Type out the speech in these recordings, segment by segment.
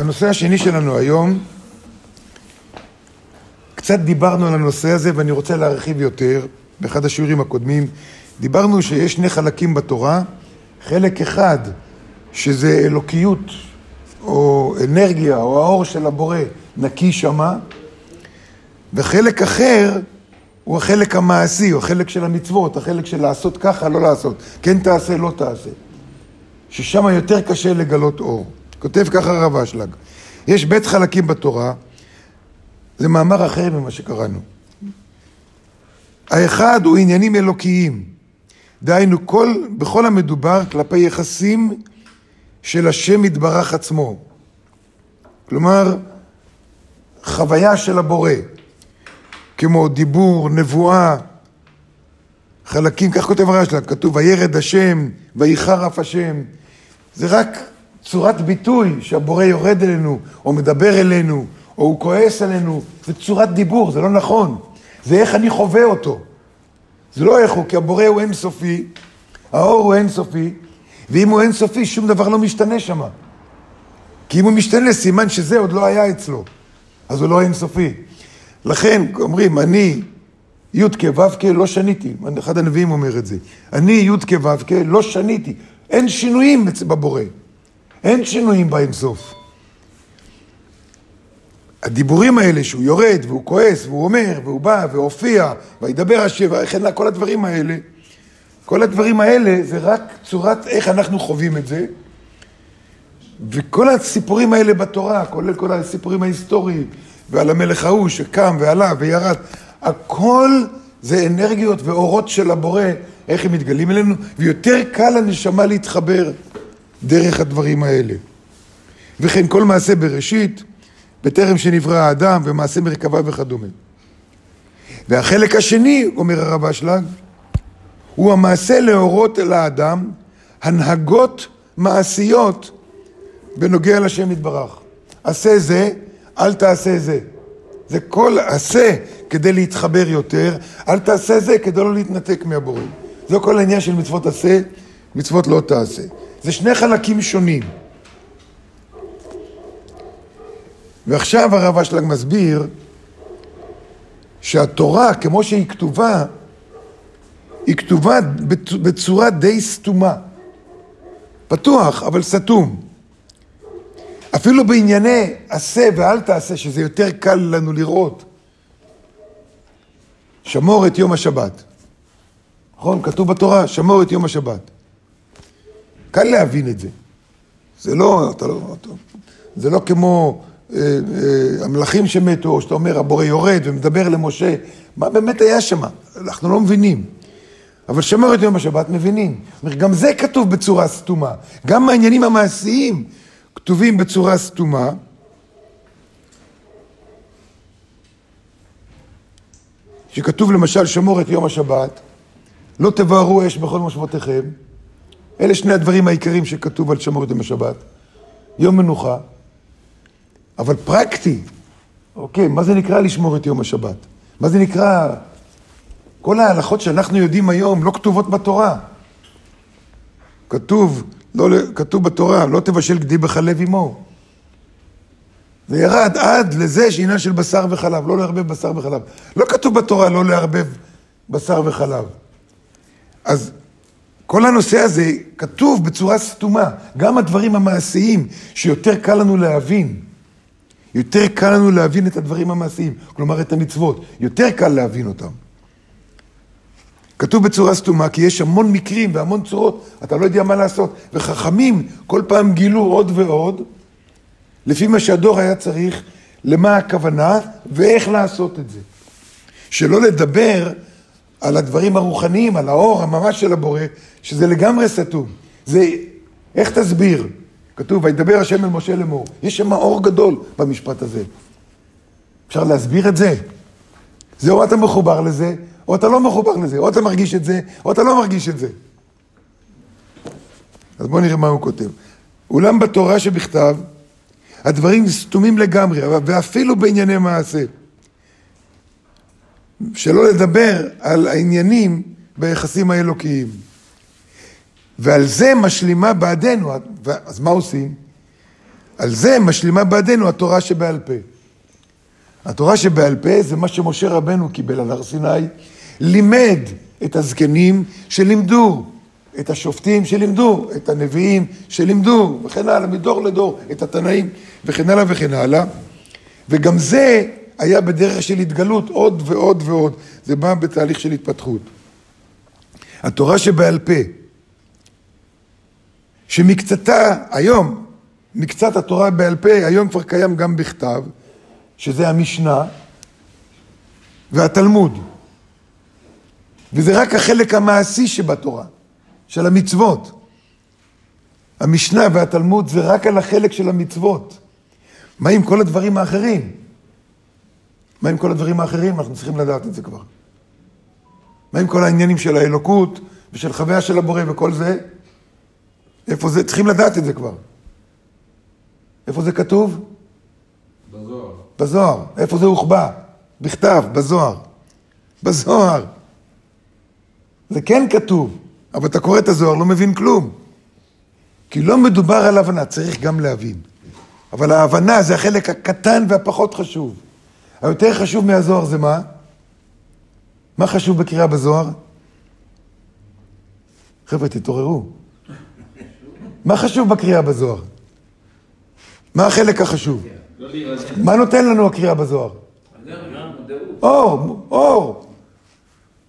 הנושא השני שלנו היום, קצת דיברנו על הנושא הזה ואני רוצה להרחיב יותר. באחד השיעורים הקודמים דיברנו שיש שני חלקים בתורה, חלק אחד שזה אלוקיות או אנרגיה או האור של הבורא נקי שמה, וחלק אחר הוא החלק המעשי, הוא החלק של המצוות, החלק של לעשות ככה, לא לעשות, כן תעשה, לא תעשה. ששם יותר קשה לגלות אור. כותב ככה הרב אשלג. יש בית חלקים בתורה, זה מאמר אחר ממה שקראנו. האחד הוא עניינים אלוקיים. דהיינו, כל, בכל המדובר כלפי יחסים של השם יתברך עצמו. כלומר, חוויה של הבורא, כמו דיבור, נבואה, חלקים, כך כותב הרב שלה, כתוב וירד השם, ויחר אף השם. זה רק צורת ביטוי שהבורא יורד אלינו, או מדבר אלינו, או הוא כועס עלינו, זה צורת דיבור, זה לא נכון. זה איך אני חווה אותו. זה לא איך הוא, כי הבורא הוא אינסופי, האור הוא אינסופי, ואם הוא אינסופי, שום דבר לא משתנה שם. כי אם הוא משתנה, סימן שזה עוד לא היה אצלו. אז הוא לא אינסופי. לכן, אומרים, אני י"ק ו"ק לא שניתי. אחד הנביאים אומר את זה. אני י"ק ו"ק לא שניתי. אין שינויים בבורא. אין שינויים באינסוף. הדיבורים האלה שהוא יורד והוא כועס והוא אומר והוא בא והופיע וידבר השם וכן כל הדברים האלה, כל הדברים האלה זה רק צורת איך אנחנו חווים את זה וכל הסיפורים האלה בתורה, כולל כל הסיפורים ההיסטוריים ועל המלך ההוא שקם ועלה וירד, הכל זה אנרגיות ואורות של הבורא, איך הם מתגלים אלינו, ויותר קל לנשמה להתחבר דרך הדברים האלה. וכן כל מעשה בראשית, בטרם שנברא האדם ומעשה מרכבה וכדומה. והחלק השני, אומר הרב אשלג, הוא המעשה להורות אל האדם הנהגות מעשיות בנוגע לשם יתברך. עשה זה, אל תעשה זה. זה כל עשה כדי להתחבר יותר, אל תעשה זה כדי לא להתנתק מהבורא. זה כל העניין של מצוות עשה, מצוות לא תעשה. זה שני חלקים שונים. ועכשיו הרב אשלג מסביר שהתורה, כמו שהיא כתובה, היא כתובה בצורה די סתומה. פתוח, אבל סתום. אפילו בענייני עשה ואל תעשה, שזה יותר קל לנו לראות. שמור את יום השבת. נכון? כתוב בתורה, שמור את יום השבת. קל להבין את זה. זה לא, אתה לא, אתה, זה לא כמו אה, אה, המלכים שמתו, או שאתה אומר, הבורא יורד ומדבר למשה, מה באמת היה שם? אנחנו לא מבינים. אבל שמור את יום השבת מבינים. גם זה כתוב בצורה סתומה. גם העניינים המעשיים כתובים בצורה סתומה. שכתוב למשל, שמור את יום השבת, לא תבערו אש בכל מושבותיכם. אלה שני הדברים העיקריים שכתוב על שמור יום השבת. יום מנוחה, אבל פרקטי. אוקיי, מה זה נקרא לשמור את יום השבת? מה זה נקרא... כל ההלכות שאנחנו יודעים היום לא כתובות בתורה. כתוב, לא, כתוב בתורה, לא תבשל גדי בחלב עמו. זה ירד עד לזה שעניין של בשר וחלב, לא לערבב בשר וחלב. לא כתוב בתורה לא לערבב בשר וחלב. אז כל הנושא הזה כתוב בצורה סתומה. גם הדברים המעשיים שיותר קל לנו להבין. יותר קל לנו להבין את הדברים המעשיים, כלומר את המצוות. יותר קל להבין אותם. כתוב בצורה סתומה, כי יש המון מקרים והמון צורות, אתה לא יודע מה לעשות. וחכמים כל פעם גילו עוד ועוד, לפי מה שהדור היה צריך, למה הכוונה ואיך לעשות את זה. שלא לדבר על הדברים הרוחניים, על האור הממש של הבורא, שזה לגמרי סתום. זה, איך תסביר? כתוב, וידבר השם אל משה לאמור. יש שם אור גדול במשפט הזה. אפשר להסביר את זה? זה או אתה מחובר לזה, או אתה לא מחובר לזה, או אתה מרגיש את זה, או אתה לא מרגיש את זה. אז בואו נראה מה הוא כותב. אולם בתורה שבכתב, הדברים סתומים לגמרי, ואפילו בענייני מעשה. שלא לדבר על העניינים ביחסים האלוקיים. ועל זה משלימה בעדנו, אז מה עושים? על זה משלימה בעדנו התורה שבעל פה. התורה שבעל פה זה מה שמשה רבנו קיבל על הר סיני, לימד את הזקנים שלימדו, את השופטים שלימדו, את הנביאים שלימדו, וכן הלאה, מדור לדור, את התנאים, וכן הלאה וכן הלאה. וגם זה היה בדרך של התגלות עוד ועוד ועוד. זה בא בתהליך של התפתחות. התורה שבעל פה, שמקצתה, היום, מקצת התורה בעל פה, היום כבר קיים גם בכתב, שזה המשנה והתלמוד. וזה רק החלק המעשי שבתורה, של המצוות. המשנה והתלמוד זה רק על החלק של המצוות. מה עם כל הדברים האחרים? מה עם כל הדברים האחרים? אנחנו צריכים לדעת את זה כבר. מה עם כל העניינים של האלוקות ושל חוויה של הבורא וכל זה? איפה זה? צריכים לדעת את זה כבר. איפה זה כתוב? בזוהר. בזוהר. איפה זה הוחבא? בכתב, בזוהר. בזוהר. זה כן כתוב, אבל אתה קורא את הזוהר, לא מבין כלום. כי לא מדובר על הבנה, צריך גם להבין. אבל ההבנה זה החלק הקטן והפחות חשוב. היותר חשוב מהזוהר זה מה? מה חשוב בקריאה בזוהר? חבר'ה, תתעוררו. מה חשוב בקריאה בזוהר? מה החלק החשוב? מה נותן לנו הקריאה בזוהר? אור, אור.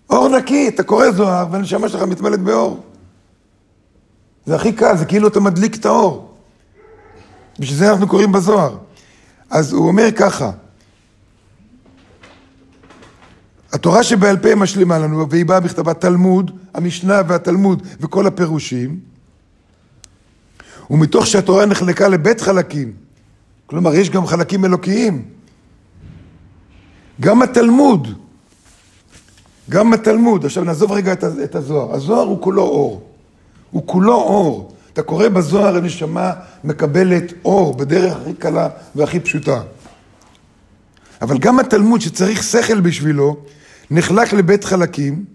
אור נקי, אתה קורא זוהר והנשמה שלך מתמלאת באור. זה הכי קל, זה כאילו אתה מדליק את האור. בשביל זה אנחנו קוראים בזוהר. אז הוא אומר ככה, התורה שבעל פה משלימה לנו, והיא באה בכתבה תלמוד, המשנה והתלמוד וכל הפירושים, ומתוך שהתורה נחלקה לבית חלקים, כלומר יש גם חלקים אלוקיים, גם התלמוד, גם התלמוד, עכשיו נעזוב רגע את הזוהר, הזוהר הוא כולו אור, הוא כולו אור, אתה קורא בזוהר הנשמה מקבלת אור בדרך הכי קלה והכי פשוטה. אבל גם התלמוד שצריך שכל בשבילו, נחלק לבית חלקים,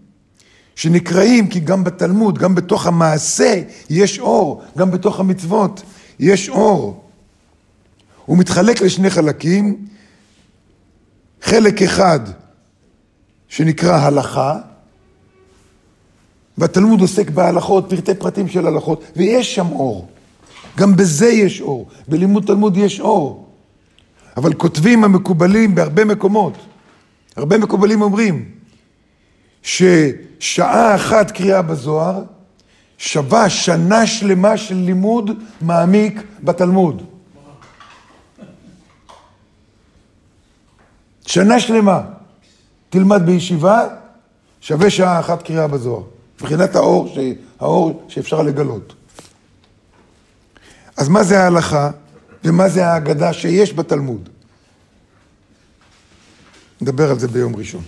שנקראים, כי גם בתלמוד, גם בתוך המעשה יש אור, גם בתוך המצוות יש אור. הוא מתחלק לשני חלקים, חלק אחד שנקרא הלכה, והתלמוד עוסק בהלכות, פרטי פרטים של הלכות, ויש שם אור. גם בזה יש אור, בלימוד תלמוד יש אור. אבל כותבים המקובלים בהרבה מקומות, הרבה מקובלים אומרים ששעה אחת קריאה בזוהר שווה שנה שלמה של לימוד מעמיק בתלמוד. שנה שלמה. תלמד בישיבה, שווה שעה אחת קריאה בזוהר. מבחינת האור, ש... האור שאפשר לגלות. אז מה זה ההלכה ומה זה ההגדה שיש בתלמוד? נדבר על זה ביום ראשון.